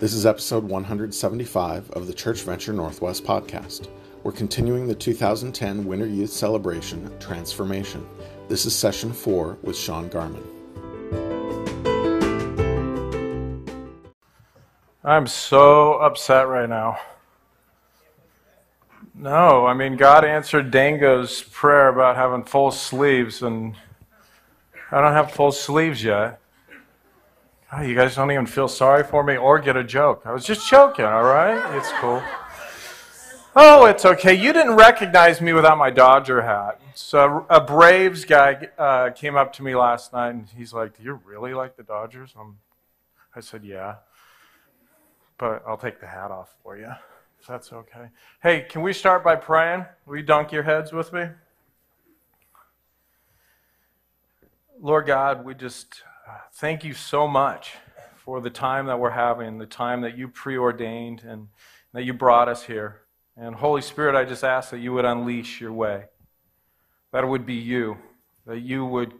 This is episode 175 of the Church Venture Northwest podcast. We're continuing the 2010 Winter Youth Celebration Transformation. This is session four with Sean Garman. I'm so upset right now. No, I mean, God answered Dango's prayer about having full sleeves, and I don't have full sleeves yet. Oh, you guys don't even feel sorry for me or get a joke. I was just joking, all right? It's cool. Oh, it's okay. You didn't recognize me without my Dodger hat. So a Braves guy uh, came up to me last night, and he's like, "Do you really like the Dodgers?" I'm, I said, "Yeah." But I'll take the hat off for you if that's okay. Hey, can we start by praying? Will you dunk your heads with me? Lord God, we just thank you so much for the time that we're having, the time that you preordained and that you brought us here. And Holy Spirit, I just ask that you would unleash your way, that it would be you, that you would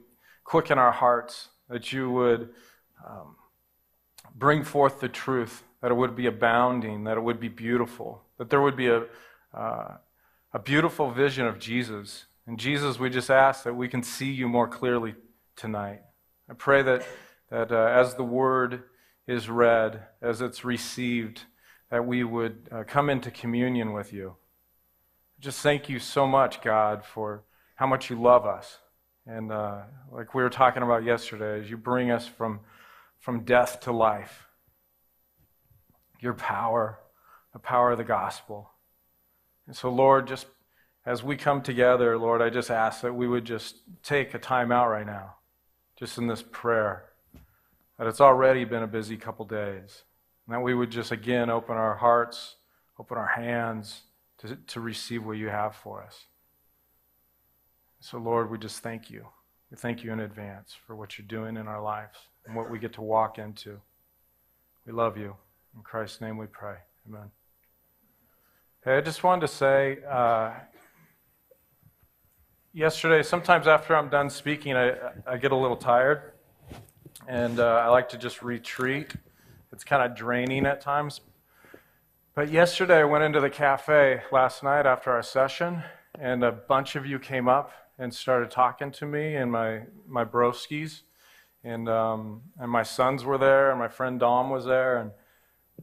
quicken our hearts, that you would um, bring forth the truth that it would be abounding, that it would be beautiful, that there would be a, uh, a beautiful vision of Jesus. And Jesus, we just ask that we can see you more clearly tonight. I pray that, that uh, as the word is read, as it's received, that we would uh, come into communion with you. Just thank you so much, God, for how much you love us. And uh, like we were talking about yesterday, as you bring us from, from death to life your power, the power of the gospel. And so, Lord, just as we come together, Lord, I just ask that we would just take a time out right now, just in this prayer, that it's already been a busy couple days, and that we would just again open our hearts, open our hands to, to receive what you have for us. So, Lord, we just thank you. We thank you in advance for what you're doing in our lives and what we get to walk into. We love you. In Christ's name we pray. Amen. Hey, I just wanted to say uh, yesterday, sometimes after I'm done speaking, I, I get a little tired. And uh, I like to just retreat. It's kind of draining at times. But yesterday, I went into the cafe last night after our session, and a bunch of you came up and started talking to me and my, my broskies. And, um, and my sons were there, and my friend Dom was there. And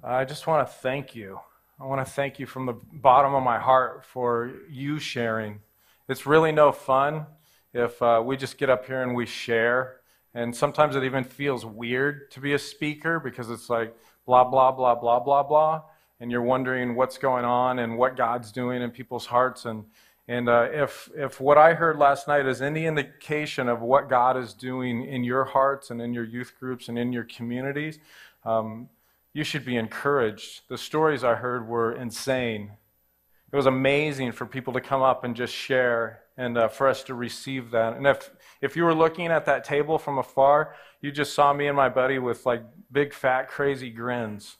I just want to thank you. I want to thank you from the bottom of my heart for you sharing. It's really no fun if uh, we just get up here and we share. And sometimes it even feels weird to be a speaker because it's like blah, blah, blah, blah, blah, blah. And you're wondering what's going on and what God's doing in people's hearts. And, and uh, if, if what I heard last night is any indication of what God is doing in your hearts and in your youth groups and in your communities, um, you should be encouraged. The stories I heard were insane. It was amazing for people to come up and just share and uh, for us to receive that. And if, if you were looking at that table from afar, you just saw me and my buddy with like big, fat, crazy grins.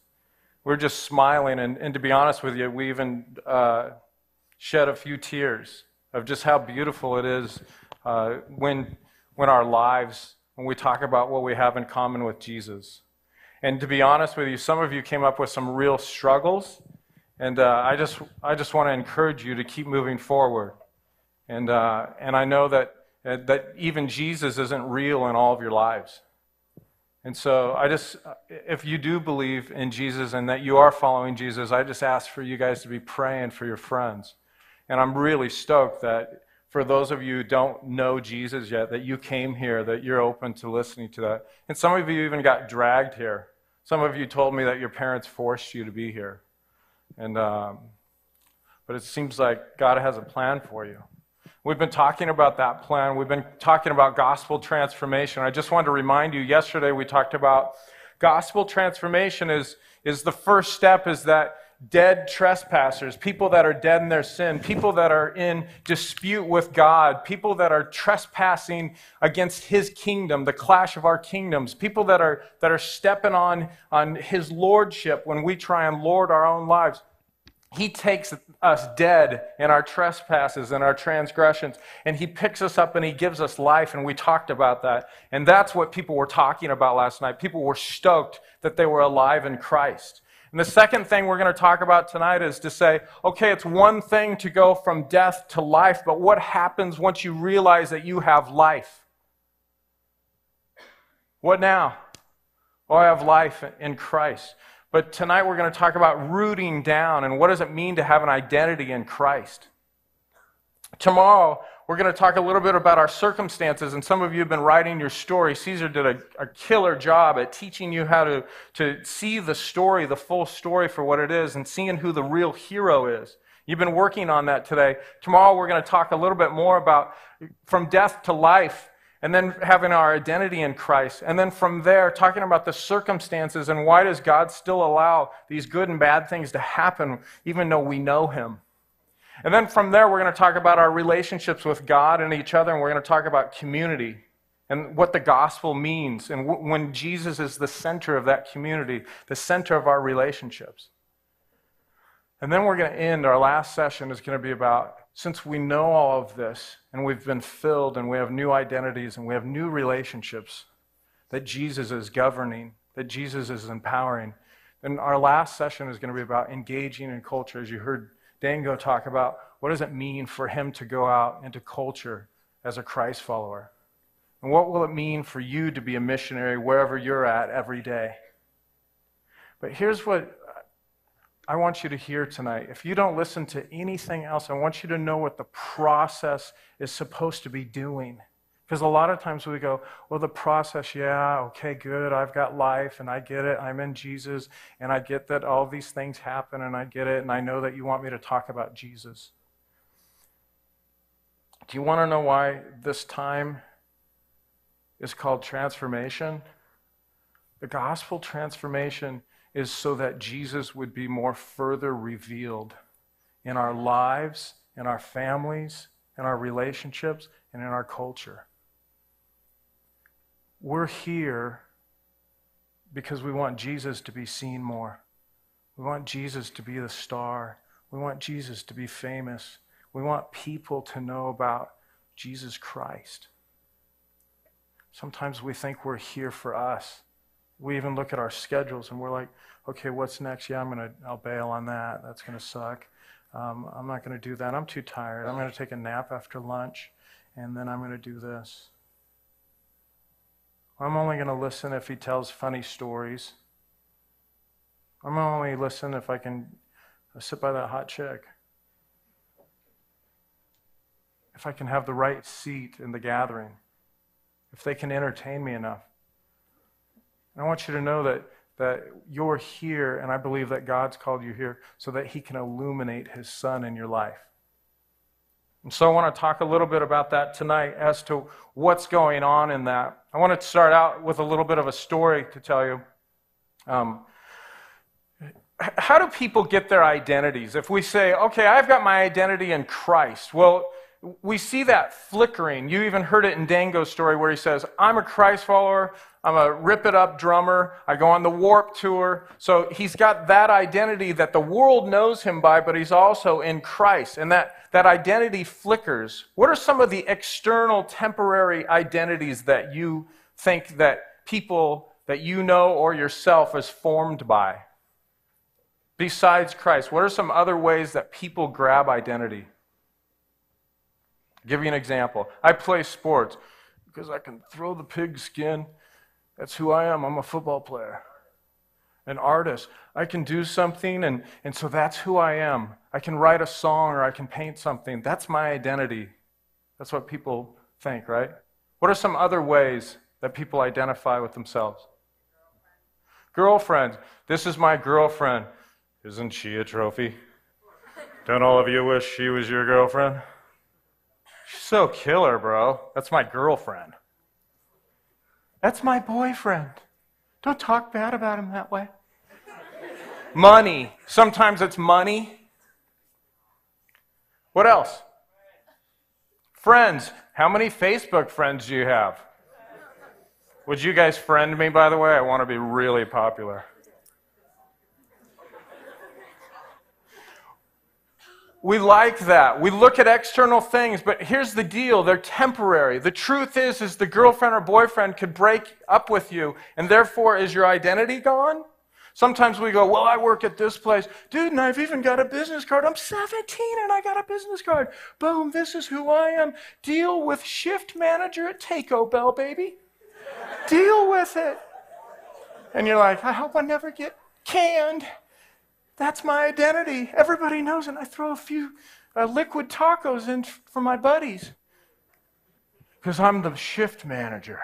We are just smiling. And, and to be honest with you, we even uh, shed a few tears of just how beautiful it is uh, when, when our lives, when we talk about what we have in common with Jesus. And to be honest with you, some of you came up with some real struggles. And uh, I just, I just want to encourage you to keep moving forward. And, uh, and I know that, uh, that even Jesus isn't real in all of your lives. And so I just, if you do believe in Jesus and that you are following Jesus, I just ask for you guys to be praying for your friends. And I'm really stoked that for those of you who don't know Jesus yet, that you came here, that you're open to listening to that. And some of you even got dragged here. Some of you told me that your parents forced you to be here. And, um, but it seems like God has a plan for you. We've been talking about that plan. We've been talking about gospel transformation. I just wanted to remind you yesterday we talked about gospel transformation is, is the first step is that dead trespassers, people that are dead in their sin, people that are in dispute with God, people that are trespassing against his kingdom, the clash of our kingdoms, people that are, that are stepping on, on his lordship when we try and lord our own lives. He takes us dead in our trespasses and our transgressions, and He picks us up and He gives us life, and we talked about that. And that's what people were talking about last night. People were stoked that they were alive in Christ. And the second thing we're going to talk about tonight is to say, okay, it's one thing to go from death to life, but what happens once you realize that you have life? What now? Oh, I have life in Christ. But tonight we're going to talk about rooting down and what does it mean to have an identity in Christ. Tomorrow, we're going to talk a little bit about our circumstances, and some of you have been writing your story. Caesar did a, a, killer job at teaching you how to, to see the story, the full story for what it is, and seeing who the real hero is. You've been working on that today. Tomorrow, we're going to talk a little bit more about from death to life, and then having our identity in Christ. And then from there, talking about the circumstances and why does God still allow these good and bad things to happen, even though we know Him. And then from there, we're going to talk about our relationships with God and each other, and we're going to talk about community and what the gospel means, and w- when Jesus is the center of that community, the center of our relationships. And then we're going to end, our last session is going to be about since we know all of this, and we've been filled, and we have new identities, and we have new relationships that Jesus is governing, that Jesus is empowering, then our last session is going to be about engaging in culture, as you heard Dango talk about what does it mean for him to go out into culture as a Christ follower? And what will it mean for you to be a missionary wherever you're at every day? But here's what I want you to hear tonight. If you don't listen to anything else, I want you to know what the process is supposed to be doing. Because a lot of times we go, well, the process, yeah, okay, good. I've got life and I get it. I'm in Jesus and I get that all these things happen and I get it. And I know that you want me to talk about Jesus. Do you want to know why this time is called transformation? The gospel transformation is so that Jesus would be more further revealed in our lives, in our families, in our relationships, and in our culture. We're here because we want Jesus to be seen more. We want Jesus to be the star. We want Jesus to be famous. We want people to know about Jesus Christ. Sometimes we think we're here for us. We even look at our schedules and we're like, okay, what's next? Yeah, I'm gonna, I'll bail on that. That's gonna suck. Um, I'm not gonna do that. I'm too tired. I'm gonna take a nap after lunch, and then I'm gonna do this. I'm only going to listen if he tells funny stories. I'm only listen if I can uh, sit by that hot chick. If I can have the right seat in the gathering. If they can entertain me enough. And I want you to know that, that you're here, and I believe that God's called you here so that He can illuminate His Son in your life. And so I want to talk a little bit about that tonight as to what's going on in that. I want to start out with a little bit of a story to tell you. Um, how do people get their identities? If we say, okay, I've got my identity in Christ, well, we see that flickering. You even heard it in Dango's story where he says, I'm a Christ follower, I'm a rip it up drummer, I go on the Warped Tour. So he's got that identity that the world knows him by, but he's also in Christ. And that, that identity flickers. What are some of the external temporary identities that you think that people that you know or yourself is formed by? Besides Christ, what are some other ways that people grab identity? I'll give you an example. I play sports because I can throw the pig skin. That's who I am. I'm a football player, an artist. I can do something, and, and so that's who I am. I can write a song or I can paint something. That's my identity. That's what people think, right? What are some other ways that people identify with themselves? Girlfriend. girlfriend. This is my girlfriend. Isn't she a trophy? Don't all of you wish she was your girlfriend? She's so killer, bro. That's my girlfriend. That's my boyfriend. Don't talk bad about him that way. money. Sometimes it's money. What else? Friends. How many Facebook friends do you have? Would you guys friend me, by the way? I want to be really popular. We like that. We look at external things, but here's the deal. They're temporary. The truth is, is the girlfriend or boyfriend could break up with you, and therefore is your identity gone? Sometimes we go, Well, I work at this place. Dude, and I've even got a business card. I'm 17 and I got a business card. Boom, this is who I am. Deal with shift manager at Taco Bell, baby. Deal with it. And you're like, I hope I never get canned. That's my identity. Everybody knows it. I throw a few uh, liquid tacos in for my buddies because I'm the shift manager.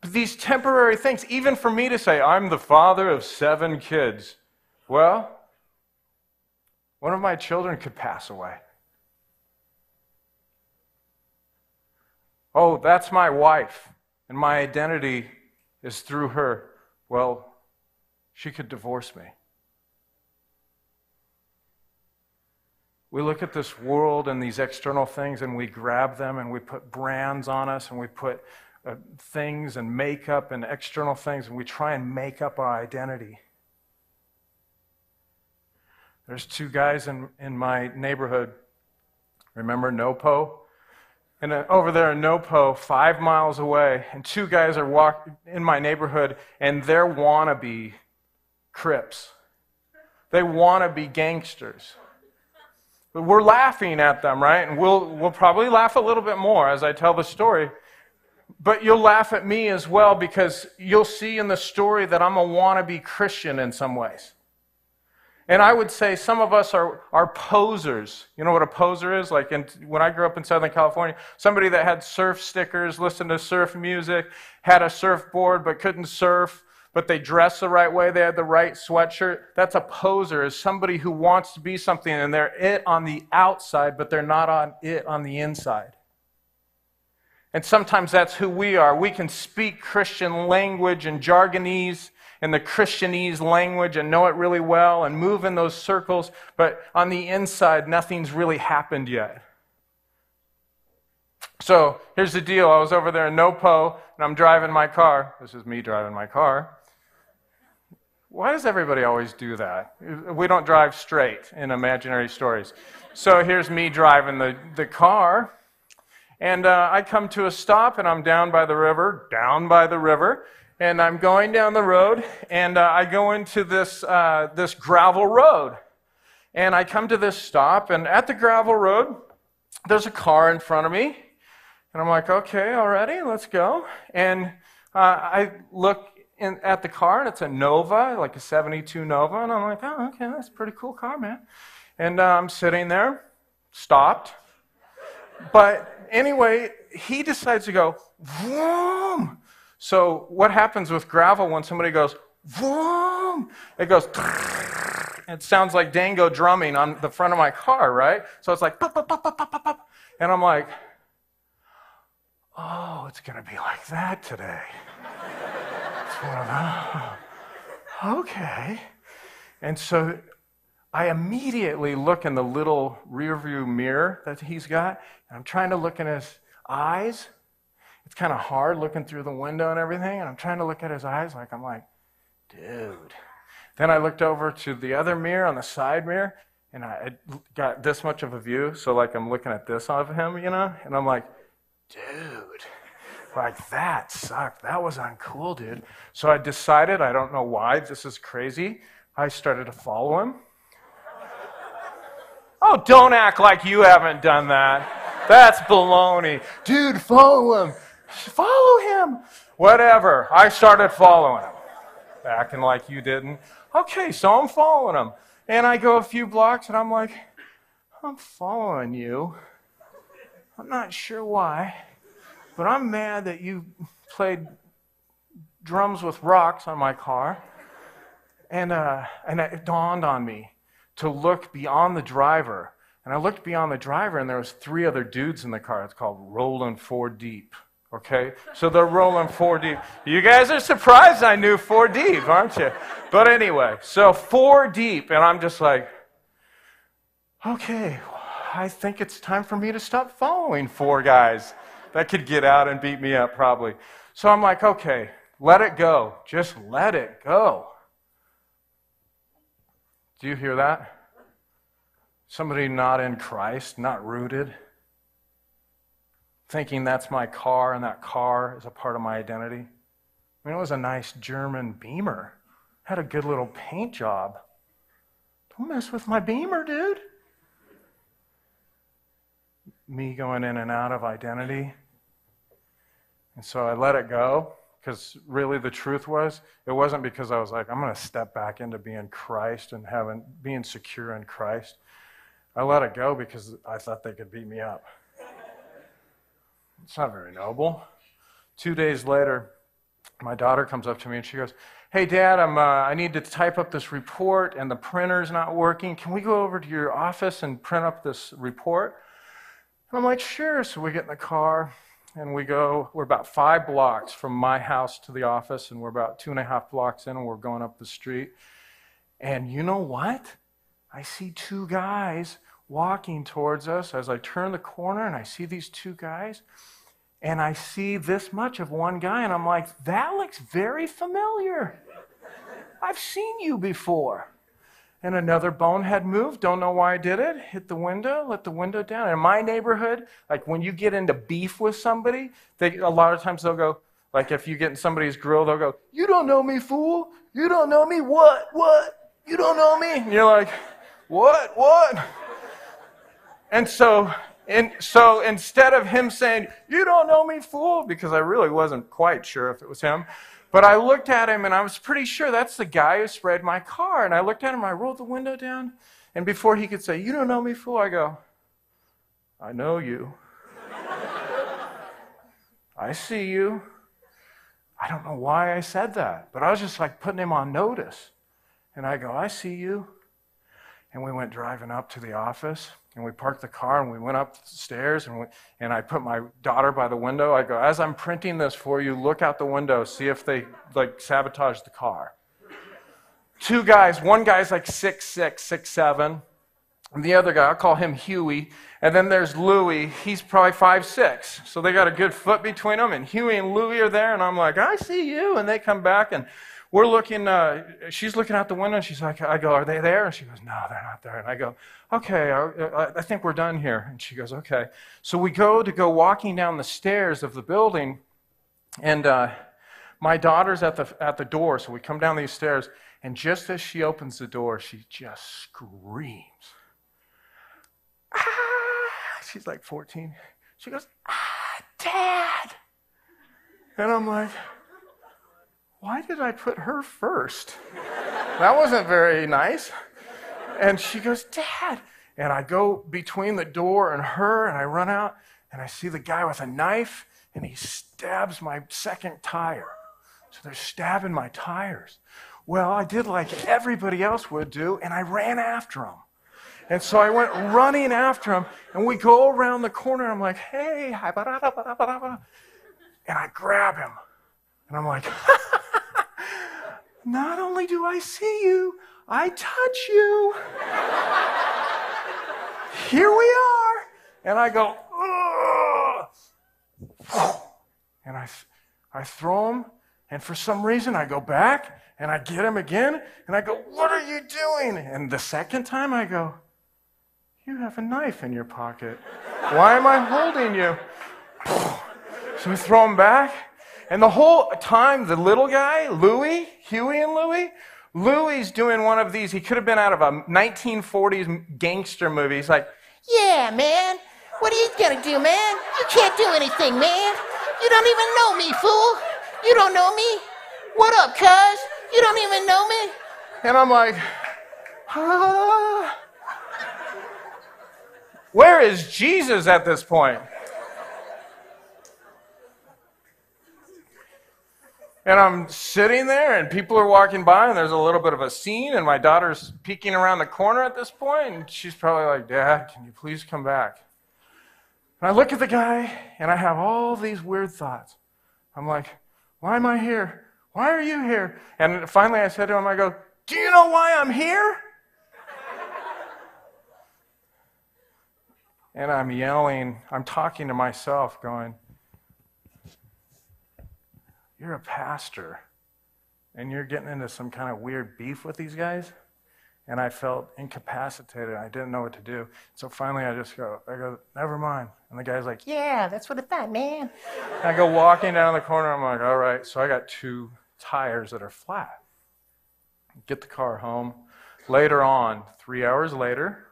But these temporary things, even for me to say, I'm the father of seven kids, well, one of my children could pass away. Oh, that's my wife, and my identity is through her. Well, she could divorce me. We look at this world and these external things and we grab them and we put brands on us and we put uh, things and makeup and external things, and we try and make up our identity. There's two guys in, in my neighborhood. Remember Nopo? And uh, over there in Nopo, five miles away, and two guys are walking in my neighborhood, and they're wannabe Crips. They want to be gangsters. But we're laughing at them, right? And we'll, we'll probably laugh a little bit more as I tell the story. But you'll laugh at me as well because you'll see in the story that I'm a wannabe Christian in some ways. And I would say some of us are, are posers. You know what a poser is? Like in, when I grew up in Southern California, somebody that had surf stickers, listened to surf music, had a surfboard but couldn't surf, but they dress the right way, they had the right sweatshirt. That's a poser, is somebody who wants to be something and they're it on the outside, but they're not on it on the inside. And sometimes that's who we are. We can speak Christian language and jargonese and the Christianese language and know it really well and move in those circles, but on the inside, nothing's really happened yet. So here's the deal I was over there in Nopo and I'm driving my car. This is me driving my car. Why does everybody always do that? We don't drive straight in imaginary stories. So here's me driving the, the car and uh, I come to a stop, and I'm down by the river, down by the river, and I'm going down the road, and uh, I go into this, uh, this gravel road. And I come to this stop, and at the gravel road, there's a car in front of me. And I'm like, okay, already, let's go. And uh, I look in, at the car, and it's a Nova, like a 72 Nova. And I'm like, oh, okay, that's a pretty cool car, man. And uh, I'm sitting there, stopped. But anyway, he decides to go, vroom. So what happens with gravel when somebody goes, vroom? It goes, it sounds like Dango drumming on the front of my car, right? So it's like, pop, pop, pop, pop, pop, pop. and I'm like, oh, it's going to be like that today. okay. And so I immediately look in the little rearview mirror that he's got, and I'm trying to look in his eyes. It's kind of hard looking through the window and everything, and I'm trying to look at his eyes like I'm like, dude. Then I looked over to the other mirror on the side mirror, and I got this much of a view, so like I'm looking at this of him, you know, and I'm like, dude. Like that sucked. That was uncool, dude. So I decided, I don't know why, this is crazy. I started to follow him. Oh, don't act like you haven't done that. That's baloney. Dude, follow him. Follow him. Whatever. I started following him. Acting like you didn't. Okay, so I'm following him. And I go a few blocks and I'm like, I'm following you. I'm not sure why, but I'm mad that you played drums with rocks on my car. And, uh, and it dawned on me to look beyond the driver. And I looked beyond the driver, and there was three other dudes in the car. It's called rolling four deep. Okay, so they're rolling four deep. You guys are surprised I knew four deep, aren't you? But anyway, so four deep, and I'm just like, okay, I think it's time for me to stop following four guys that could get out and beat me up probably. So I'm like, okay, let it go. Just let it go. Do you hear that? Somebody not in Christ, not rooted, thinking that's my car and that car is a part of my identity. I mean, it was a nice German Beamer. Had a good little paint job. Don't mess with my Beamer, dude. Me going in and out of identity. And so I let it go because really the truth was it wasn't because I was like, I'm going to step back into being Christ and having, being secure in Christ. I let it go because I thought they could beat me up. It's not very noble. Two days later, my daughter comes up to me and she goes, Hey, Dad, I'm, uh, I need to type up this report and the printer's not working. Can we go over to your office and print up this report? And I'm like, Sure. So we get in the car and we go, we're about five blocks from my house to the office, and we're about two and a half blocks in, and we're going up the street. And you know what? I see two guys walking towards us as I turn the corner, and I see these two guys, and I see this much of one guy, and I'm like, that looks very familiar. I've seen you before. And another bonehead move, don't know why I did it, hit the window, let the window down. In my neighborhood, like when you get into beef with somebody, they, a lot of times they'll go, like if you get in somebody's grill, they'll go, You don't know me, fool. You don't know me. What? What? You don't know me? And you're like, What? What? And so, and so instead of him saying, You don't know me, fool, because I really wasn't quite sure if it was him, but I looked at him and I was pretty sure that's the guy who sprayed my car. And I looked at him, I rolled the window down, and before he could say, You don't know me, fool, I go, I know you. I see you. I don't know why I said that, but I was just like putting him on notice. And I go, I see you. And we went driving up to the office and we parked the car and we went up the stairs and, we, and I put my daughter by the window. I go, as I'm printing this for you, look out the window, see if they like sabotage the car. Two guys, one guy's like six six, six seven, and the other guy, I'll call him Huey. And then there's Louie, he's probably five six. So they got a good foot between them, and Huey and Louie are there, and I'm like, I see you. And they come back and we're looking, uh, she's looking out the window and she's like, I go, Are they there? And she goes, No, they're not there. And I go, Okay, I, I think we're done here. And she goes, Okay. So we go to go walking down the stairs of the building, and uh, my daughter's at the, at the door. So we come down these stairs, and just as she opens the door, she just screams. Ah! She's like 14. She goes, Ah, Dad! And I'm like, why did I put her first? that wasn't very nice. And she goes, Dad. And I go between the door and her, and I run out, and I see the guy with a knife, and he stabs my second tire. So they're stabbing my tires. Well, I did like everybody else would do, and I ran after him. And so I went running after him, and we go around the corner. And I'm like, hey, and I grab him, and I'm like, not only do I see you, I touch you. Here we are. And I go, Ugh. and I, I throw him, and for some reason I go back and I get him again, and I go, What are you doing? And the second time I go, You have a knife in your pocket. Why am I holding you? So I throw him back, and the whole time, the little guy, Louie, Huey and Louie, Louie's doing one of these. He could have been out of a 1940s gangster movie. He's like, Yeah, man. What are you gonna do, man? You can't do anything, man. You don't even know me, fool. You don't know me. What up, cuz? You don't even know me. and I'm like, ah. Where is Jesus at this point? And I'm sitting there, and people are walking by, and there's a little bit of a scene, and my daughter's peeking around the corner at this point, and she's probably like, Dad, can you please come back? And I look at the guy, and I have all these weird thoughts. I'm like, Why am I here? Why are you here? And finally I said to him, I go, Do you know why I'm here? and I'm yelling, I'm talking to myself, going, you're a pastor and you're getting into some kind of weird beef with these guys? and I felt incapacitated. I didn't know what to do. So finally, I just go, I go, never mind. And the guy's like, Yeah, that's what I thought, man. I go walking down the corner. I'm like, all right. So I got two tires that are flat. Get the car home. Later on, three hours later,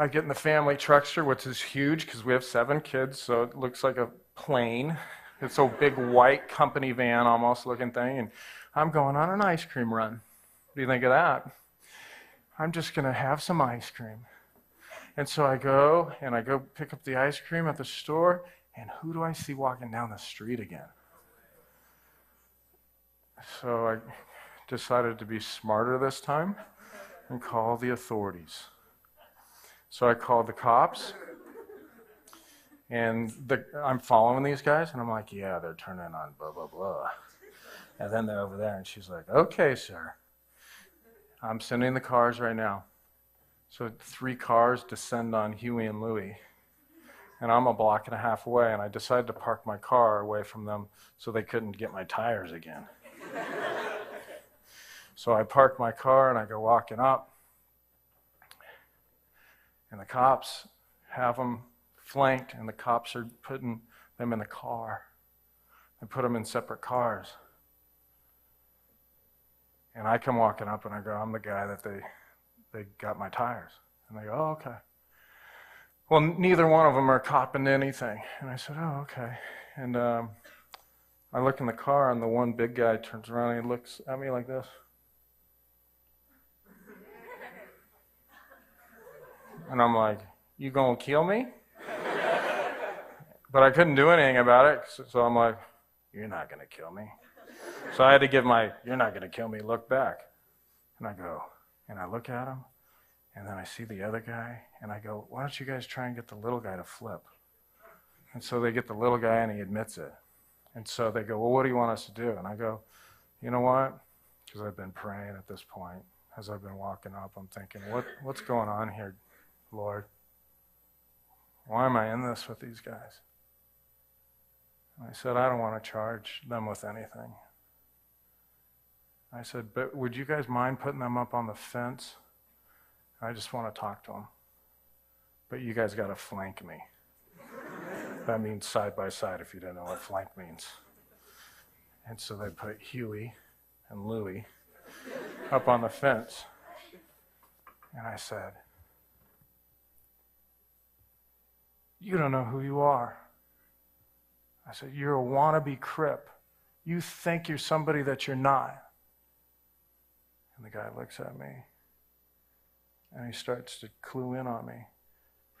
I get in the family truckster, which is huge because we have seven kids, so it looks like a plane. It's a big white company van almost looking thing, and I'm going on an ice cream run. What do you think of that? I'm just going to have some ice cream. And so I go and I go pick up the ice cream at the store, and who do I see walking down the street again? So I decided to be smarter this time and call the authorities. So I called the cops, and the, I'm following these guys, and I'm like, yeah, they're turning on blah, blah, blah. And then they're over there, and she's like, okay, sir. I'm sending the cars right now. So three cars descend on Huey and Louie. And I'm a block and a half away, and I decided to park my car away from them so they couldn't get my tires again. so I park my car and I go walking up. And the cops have them flanked, and the cops are putting them in the car. They put them in separate cars. And I come walking up and I go, I'm the guy that they, they got my tires. And they go, oh, okay. Well, neither one of them are copping anything. And I said, oh, okay. And um, I look in the car, and the one big guy turns around and he looks at me like this. And I'm like, you gonna kill me? But I couldn't do anything about it, so I'm like, you're not gonna kill me. So I had to give my, you're not going to kill me, look back. And I go, and I look at him, and then I see the other guy, and I go, why don't you guys try and get the little guy to flip? And so they get the little guy, and he admits it. And so they go, well, what do you want us to do? And I go, you know what? Because I've been praying at this point. As I've been walking up, I'm thinking, what, what's going on here, Lord? Why am I in this with these guys? I said, I don't want to charge them with anything. I said, but would you guys mind putting them up on the fence? I just want to talk to them. But you guys got to flank me. that means side by side if you didn't know what flank means. And so they put Huey and Louie up on the fence. And I said, You don't know who you are. I said, You're a wannabe crip. You think you're somebody that you're not. And the guy looks at me and he starts to clue in on me.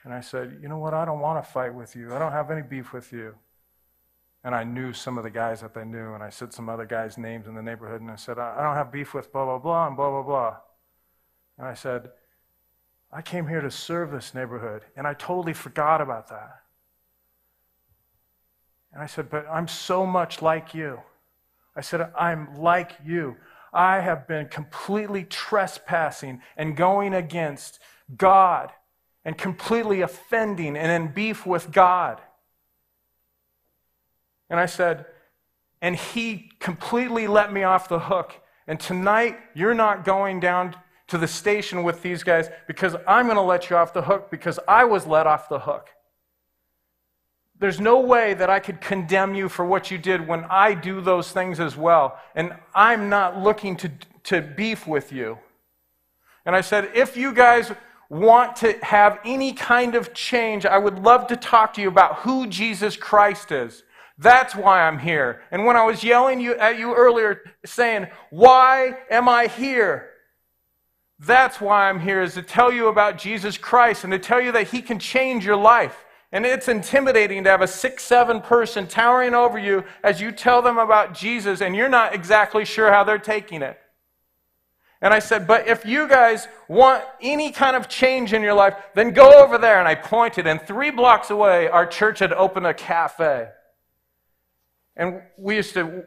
And I said, You know what? I don't want to fight with you. I don't have any beef with you. And I knew some of the guys that they knew, and I said some other guys' names in the neighborhood, and I said, I don't have beef with blah, blah, blah, and blah, blah, blah. And I said, I came here to serve this neighborhood, and I totally forgot about that. And I said, But I'm so much like you. I said, I'm like you. I have been completely trespassing and going against God and completely offending and in beef with God. And I said, and he completely let me off the hook. And tonight, you're not going down to the station with these guys because I'm going to let you off the hook because I was let off the hook. There's no way that I could condemn you for what you did when I do those things as well. And I'm not looking to, to beef with you. And I said, if you guys want to have any kind of change, I would love to talk to you about who Jesus Christ is. That's why I'm here. And when I was yelling you, at you earlier, saying, Why am I here? That's why I'm here, is to tell you about Jesus Christ and to tell you that He can change your life. And it's intimidating to have a six, seven person towering over you as you tell them about Jesus and you're not exactly sure how they're taking it. And I said, But if you guys want any kind of change in your life, then go over there. And I pointed, and three blocks away, our church had opened a cafe. And we used to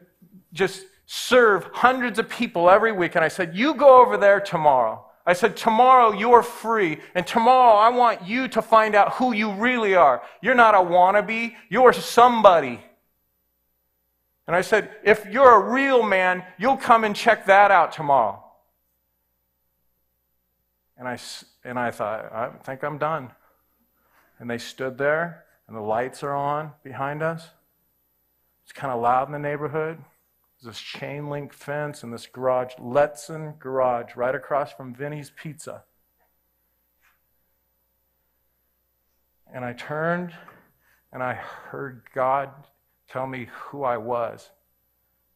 just serve hundreds of people every week. And I said, You go over there tomorrow. I said, Tomorrow you are free, and tomorrow I want you to find out who you really are. You're not a wannabe, you're somebody. And I said, If you're a real man, you'll come and check that out tomorrow. And I, and I thought, I think I'm done. And they stood there, and the lights are on behind us. It's kind of loud in the neighborhood. This chain link fence and this garage, Letson Garage, right across from Vinny's Pizza. And I turned and I heard God tell me who I was.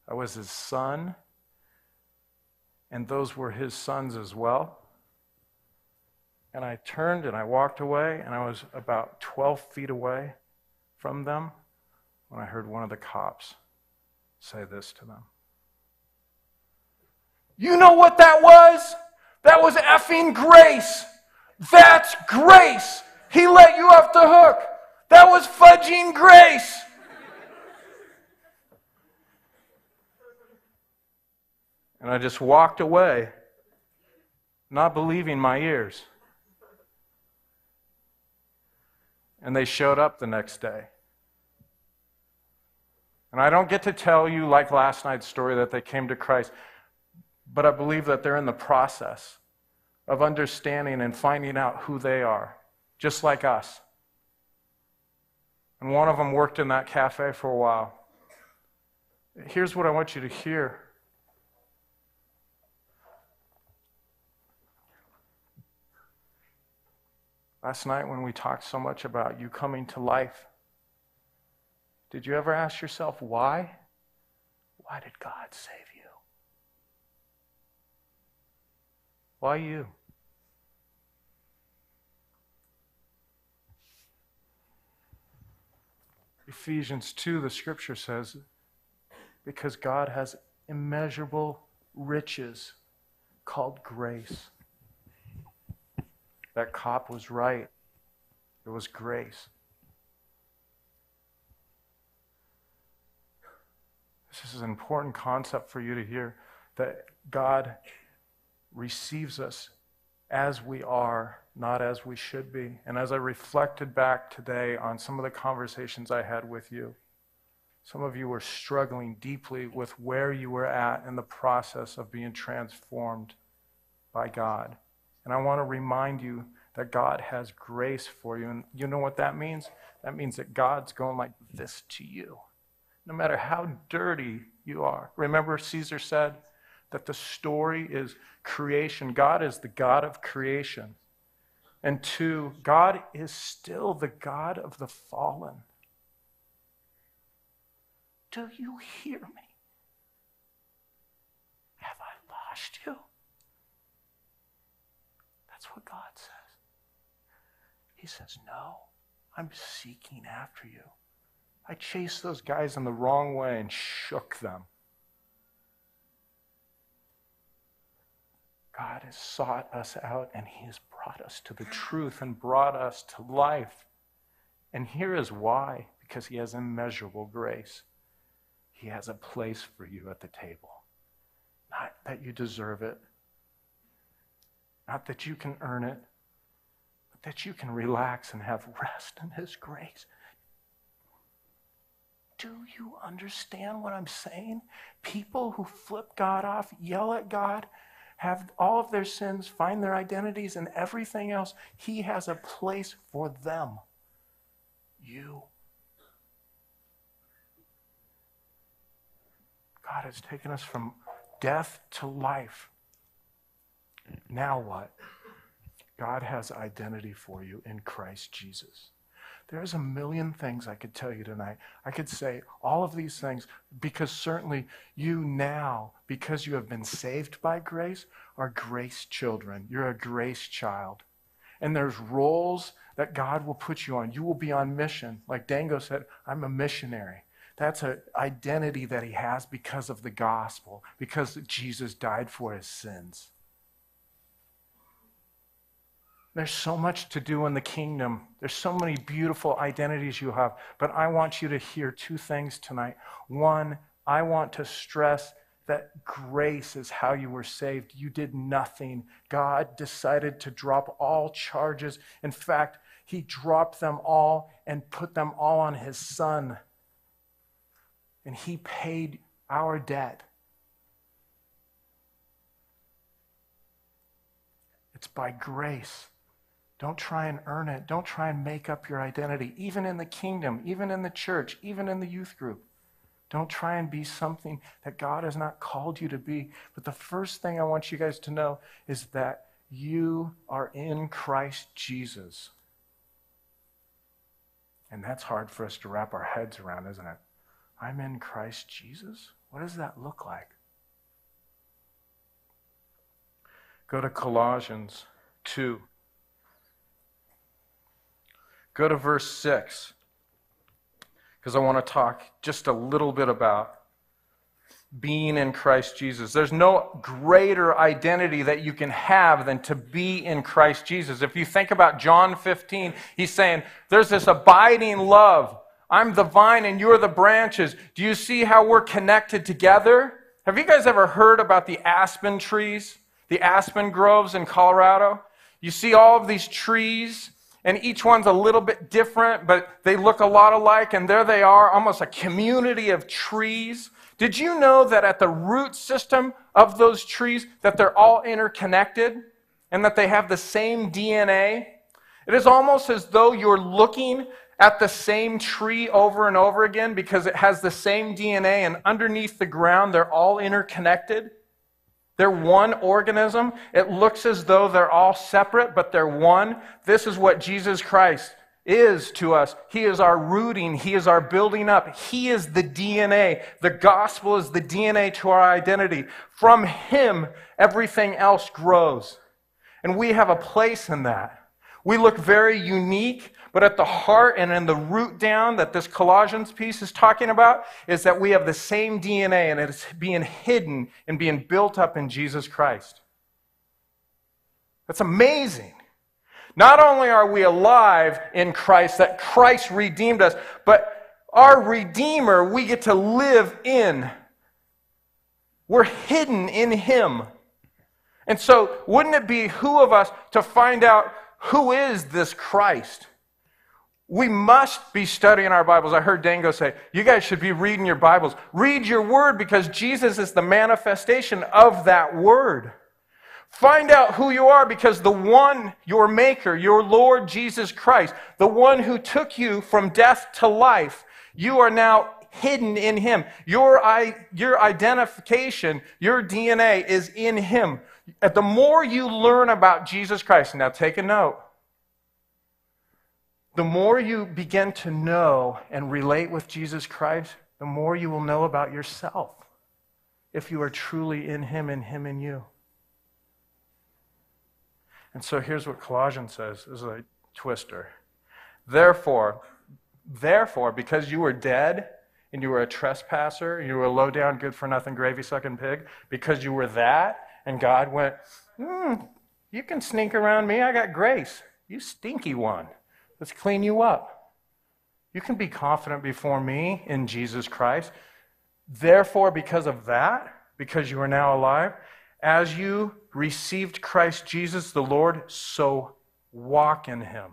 I was his son, and those were his sons as well. And I turned and I walked away, and I was about 12 feet away from them when I heard one of the cops say this to them. You know what that was? That was effing grace. That's grace. He let you off the hook. That was fudging grace. And I just walked away, not believing my ears. And they showed up the next day. And I don't get to tell you, like last night's story, that they came to Christ, but I believe that they're in the process of understanding and finding out who they are, just like us. And one of them worked in that cafe for a while. Here's what I want you to hear. Last night, when we talked so much about you coming to life, did you ever ask yourself why? Why did God save you? Why you? Ephesians 2, the scripture says, because God has immeasurable riches called grace. That cop was right. It was grace. This is an important concept for you to hear that God receives us as we are, not as we should be. And as I reflected back today on some of the conversations I had with you, some of you were struggling deeply with where you were at in the process of being transformed by God. And I want to remind you that God has grace for you. And you know what that means? That means that God's going like this to you, no matter how dirty you are. Remember, Caesar said, that the story is creation. God is the God of creation. And two, God is still the God of the fallen. Do you hear me? Have I lost you? That's what God says. He says, No, I'm seeking after you. I chased those guys in the wrong way and shook them. God has sought us out and He has brought us to the truth and brought us to life. And here is why because He has immeasurable grace. He has a place for you at the table. Not that you deserve it, not that you can earn it, but that you can relax and have rest in His grace. Do you understand what I'm saying? People who flip God off, yell at God, have all of their sins, find their identities, and everything else. He has a place for them. You. God has taken us from death to life. Now what? God has identity for you in Christ Jesus. There's a million things I could tell you tonight. I could say all of these things because certainly you now, because you have been saved by grace, are grace children. You're a grace child. And there's roles that God will put you on. You will be on mission. Like Dango said, I'm a missionary. That's an identity that he has because of the gospel, because Jesus died for his sins. There's so much to do in the kingdom. There's so many beautiful identities you have. But I want you to hear two things tonight. One, I want to stress that grace is how you were saved. You did nothing. God decided to drop all charges. In fact, He dropped them all and put them all on His Son. And He paid our debt. It's by grace. Don't try and earn it. Don't try and make up your identity, even in the kingdom, even in the church, even in the youth group. Don't try and be something that God has not called you to be. But the first thing I want you guys to know is that you are in Christ Jesus. And that's hard for us to wrap our heads around, isn't it? I'm in Christ Jesus? What does that look like? Go to Colossians 2. Go to verse 6 because I want to talk just a little bit about being in Christ Jesus. There's no greater identity that you can have than to be in Christ Jesus. If you think about John 15, he's saying, There's this abiding love. I'm the vine and you're the branches. Do you see how we're connected together? Have you guys ever heard about the aspen trees, the aspen groves in Colorado? You see all of these trees and each one's a little bit different, but they look a lot alike, and there they are, almost a community of trees. Did you know that at the root system of those trees, that they're all interconnected and that they have the same DNA? It is almost as though you're looking at the same tree over and over again because it has the same DNA, and underneath the ground, they're all interconnected. They're one organism. It looks as though they're all separate, but they're one. This is what Jesus Christ is to us. He is our rooting. He is our building up. He is the DNA. The gospel is the DNA to our identity. From Him, everything else grows. And we have a place in that. We look very unique, but at the heart and in the root down that this Colossians piece is talking about is that we have the same DNA and it's being hidden and being built up in Jesus Christ. That's amazing. Not only are we alive in Christ, that Christ redeemed us, but our Redeemer we get to live in. We're hidden in Him. And so, wouldn't it be who of us to find out who is this Christ? We must be studying our Bibles. I heard Dango say, You guys should be reading your Bibles. Read your word because Jesus is the manifestation of that word. Find out who you are because the one, your Maker, your Lord Jesus Christ, the one who took you from death to life, you are now hidden in Him. Your, your identification, your DNA is in Him. The more you learn about Jesus Christ, now take a note the more you begin to know and relate with Jesus Christ, the more you will know about yourself if you are truly in Him and Him in you. And so here's what Colossians says this is a twister. Therefore, therefore, because you were dead and you were a trespasser, you were a low down, good for nothing, gravy sucking pig, because you were that, and God went, hmm, you can sneak around me, I got grace. You stinky one. Let's clean you up. You can be confident before me in Jesus Christ. Therefore, because of that, because you are now alive, as you received Christ Jesus the Lord, so walk in him.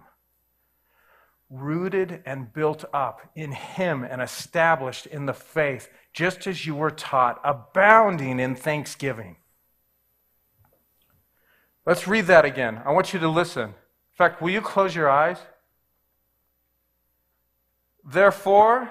Rooted and built up in him and established in the faith, just as you were taught, abounding in thanksgiving. Let's read that again. I want you to listen. In fact, will you close your eyes? Therefore,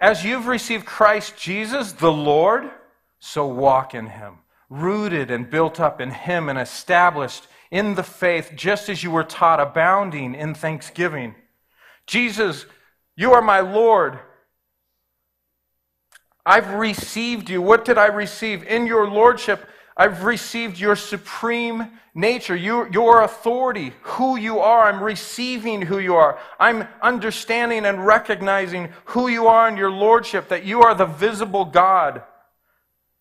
as you've received Christ Jesus, the Lord, so walk in him, rooted and built up in him and established in the faith, just as you were taught, abounding in thanksgiving. Jesus, you are my Lord. I've received you. What did I receive? In your Lordship, I've received your supreme nature, your, your authority, who you are. I'm receiving who you are. I'm understanding and recognizing who you are in your lordship, that you are the visible God.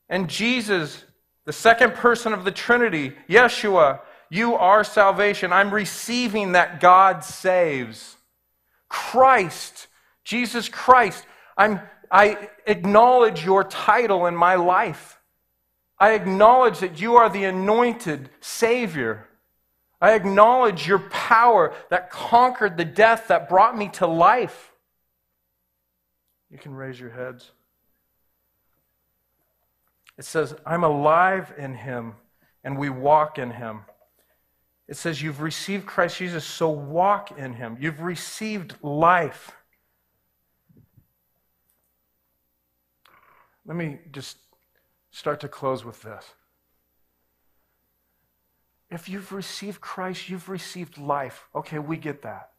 And Jesus, the second person of the Trinity, Yeshua, you are salvation. I'm receiving that God saves. Christ, Jesus Christ, I'm, I acknowledge your title in my life. I acknowledge that you are the anointed Savior. I acknowledge your power that conquered the death that brought me to life. You can raise your heads. It says, I'm alive in him and we walk in him. It says, You've received Christ Jesus, so walk in him. You've received life. Let me just start to close with this. If you've received Christ, you've received life. Okay, we get that.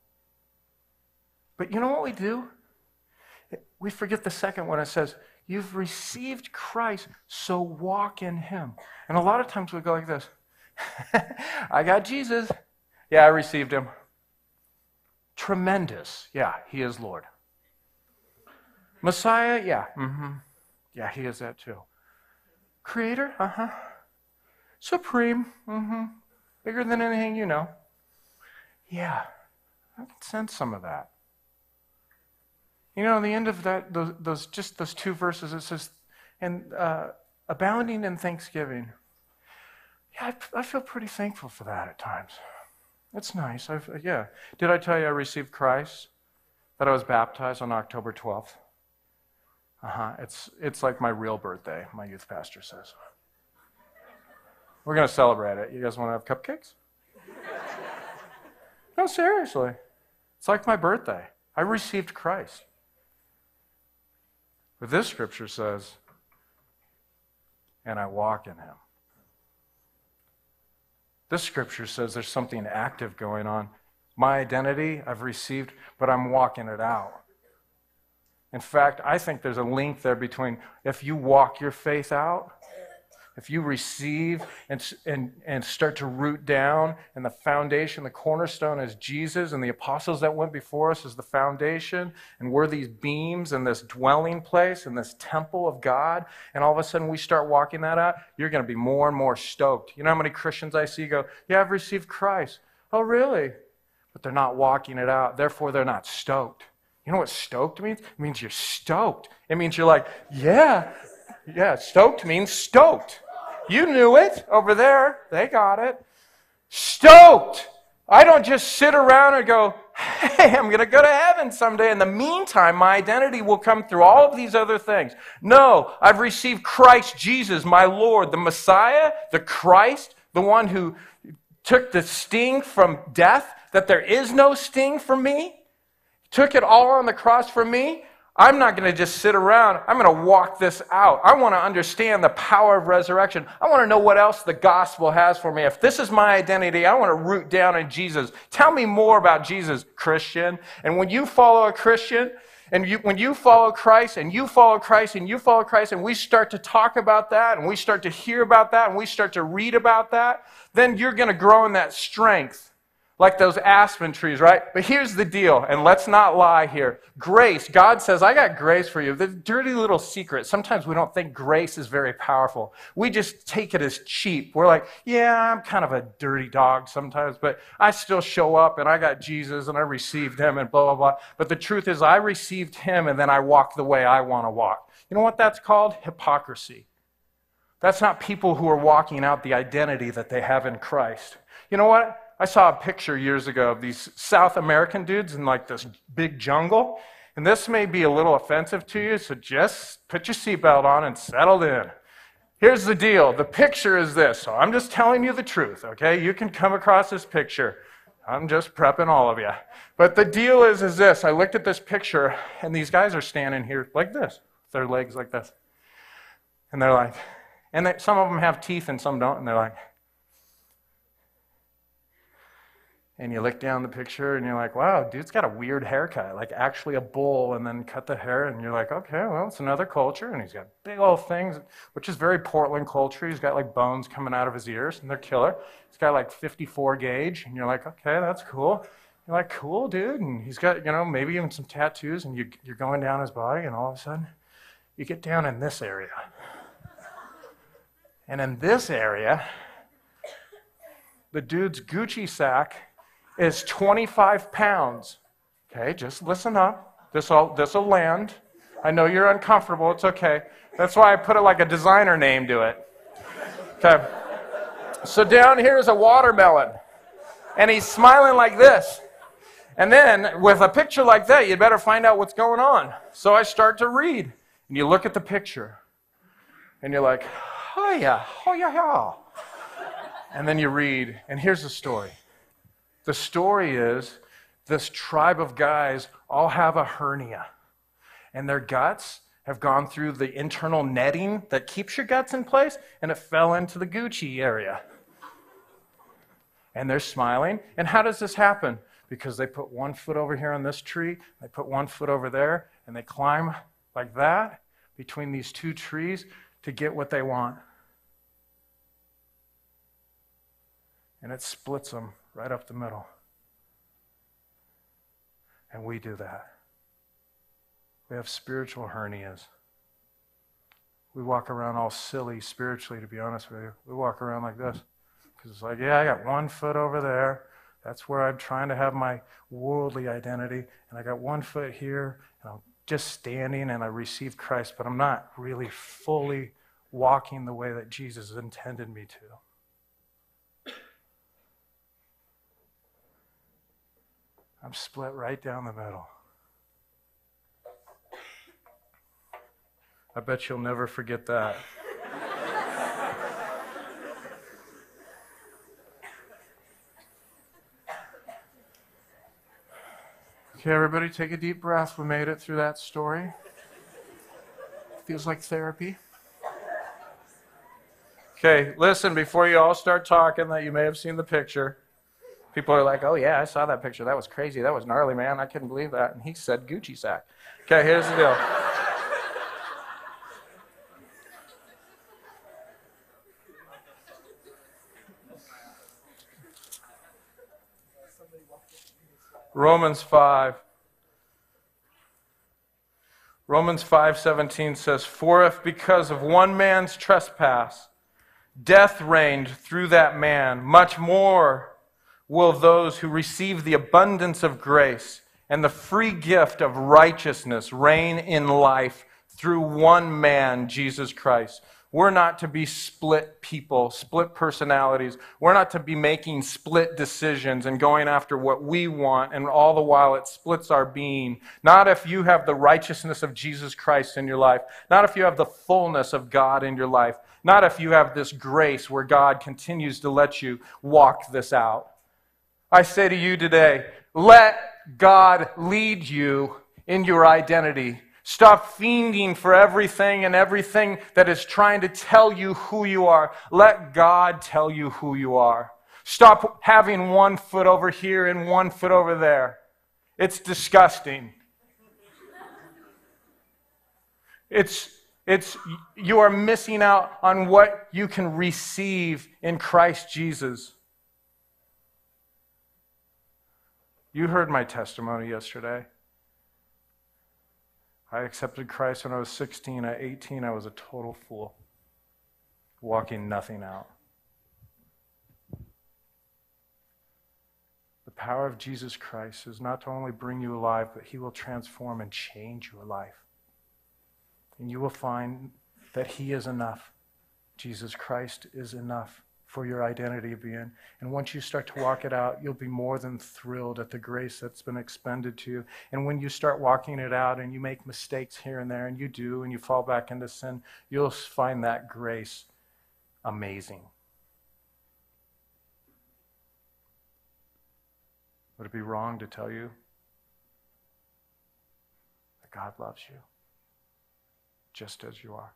But you know what we do? We forget the second one. It says, You've received Christ, so walk in him. And a lot of times we go like this I got Jesus. Yeah, I received him. Tremendous. Yeah, he is Lord. Messiah? Yeah. Mm-hmm. Yeah, he is that too. Creator? Uh huh. Supreme? Mm hmm. Bigger than anything you know. Yeah, I can sense some of that. You know, in the end of that, those, those just those two verses, it says, and uh, abounding in thanksgiving. Yeah, I, I, feel pretty thankful for that at times. It's nice. I've, yeah. Did I tell you I received Christ? That I was baptized on October 12th? Uh huh. It's, it's like my real birthday, my youth pastor says. We're going to celebrate it. You guys want to have cupcakes? no, seriously. It's like my birthday. I received Christ. But this scripture says, and I walk in him. This scripture says there's something active going on. My identity I've received, but I'm walking it out. In fact, I think there's a link there between if you walk your faith out if you receive and, and, and start to root down, and the foundation, the cornerstone is Jesus, and the apostles that went before us is the foundation, and we're these beams and this dwelling place and this temple of God, and all of a sudden we start walking that out, you're going to be more and more stoked. You know how many Christians I see go, Yeah, I've received Christ. Oh, really? But they're not walking it out, therefore they're not stoked. You know what stoked means? It means you're stoked. It means you're like, yeah, yeah, stoked means stoked. You knew it over there. They got it. Stoked. I don't just sit around and go, hey, I'm going to go to heaven someday. In the meantime, my identity will come through all of these other things. No, I've received Christ Jesus, my Lord, the Messiah, the Christ, the one who took the sting from death, that there is no sting for me, took it all on the cross for me. I'm not going to just sit around. I'm going to walk this out. I want to understand the power of resurrection. I want to know what else the gospel has for me. If this is my identity, I want to root down in Jesus. Tell me more about Jesus, Christian. And when you follow a Christian, and you, when you follow Christ, and you follow Christ, and you follow Christ, and we start to talk about that, and we start to hear about that, and we start to read about that, then you're going to grow in that strength like those aspen trees, right? But here's the deal, and let's not lie here. Grace, God says, I got grace for you. The dirty little secret. Sometimes we don't think grace is very powerful. We just take it as cheap. We're like, yeah, I'm kind of a dirty dog sometimes, but I still show up and I got Jesus and I received him and blah, blah, blah. But the truth is, I received him and then I walk the way I want to walk. You know what that's called? Hypocrisy. That's not people who are walking out the identity that they have in Christ. You know what? I saw a picture years ago of these South American dudes in like this big jungle. And this may be a little offensive to you, so just put your seatbelt on and settle in. Here's the deal the picture is this. So I'm just telling you the truth, okay? You can come across this picture. I'm just prepping all of you. But the deal is, is this. I looked at this picture, and these guys are standing here like this, their legs like this. And they're like, and they, some of them have teeth and some don't, and they're like, and you look down the picture and you're like, wow, dude's got a weird haircut, like actually a bull, and then cut the hair, and you're like, okay, well, it's another culture, and he's got big old things, which is very Portland culture. He's got like bones coming out of his ears, and they're killer. He's got like 54 gauge, and you're like, okay, that's cool. You're like, cool, dude, and he's got, you know, maybe even some tattoos, and you, you're going down his body, and all of a sudden, you get down in this area. And in this area, the dude's Gucci sack is 25 pounds. Okay, just listen up. This will this will land. I know you're uncomfortable. It's okay. That's why I put it like a designer name to it. Okay. So down here is a watermelon, and he's smiling like this. And then with a picture like that, you better find out what's going on. So I start to read, and you look at the picture, and you're like, oh yeah, oh yeah, yeah. And then you read, and here's the story. The story is this tribe of guys all have a hernia, and their guts have gone through the internal netting that keeps your guts in place, and it fell into the Gucci area. And they're smiling. And how does this happen? Because they put one foot over here on this tree, they put one foot over there, and they climb like that between these two trees to get what they want. And it splits them right up the middle. And we do that. We have spiritual hernias. We walk around all silly spiritually, to be honest with you. We walk around like this. Because it's like, yeah, I got one foot over there. That's where I'm trying to have my worldly identity. And I got one foot here, and I'm just standing and I receive Christ, but I'm not really fully walking the way that Jesus intended me to. I'm split right down the middle. I bet you'll never forget that. Okay, everybody, take a deep breath. We made it through that story. Feels like therapy. Okay, listen, before you all start talking that you may have seen the picture, people are like, oh, yeah, I saw that picture. That was crazy. That was gnarly, man. I couldn't believe that. And he said Gucci sack. Okay, here's the deal. Romans 5. Romans 5:17 says, "For if because of one man's trespass death reigned through that man, much more will those who receive the abundance of grace and the free gift of righteousness reign in life through one man, Jesus Christ." We're not to be split people, split personalities. We're not to be making split decisions and going after what we want, and all the while it splits our being. Not if you have the righteousness of Jesus Christ in your life, not if you have the fullness of God in your life, not if you have this grace where God continues to let you walk this out. I say to you today, let God lead you in your identity Stop fiending for everything and everything that is trying to tell you who you are. Let God tell you who you are. Stop having one foot over here and one foot over there. It's disgusting. It's, it's, you are missing out on what you can receive in Christ Jesus. You heard my testimony yesterday. I accepted Christ when I was 16. At 18, I was a total fool, walking nothing out. The power of Jesus Christ is not to only bring you alive, but He will transform and change your life. And you will find that He is enough. Jesus Christ is enough for your identity being. And once you start to walk it out, you'll be more than thrilled at the grace that's been expended to you. And when you start walking it out and you make mistakes here and there, and you do, and you fall back into sin, you'll find that grace amazing. Would it be wrong to tell you that God loves you just as you are?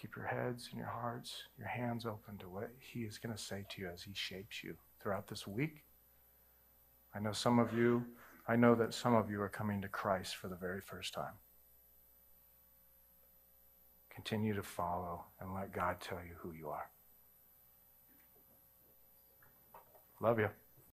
Keep your heads and your hearts, your hands open to what He is going to say to you as He shapes you throughout this week. I know some of you, I know that some of you are coming to Christ for the very first time. Continue to follow and let God tell you who you are. Love you.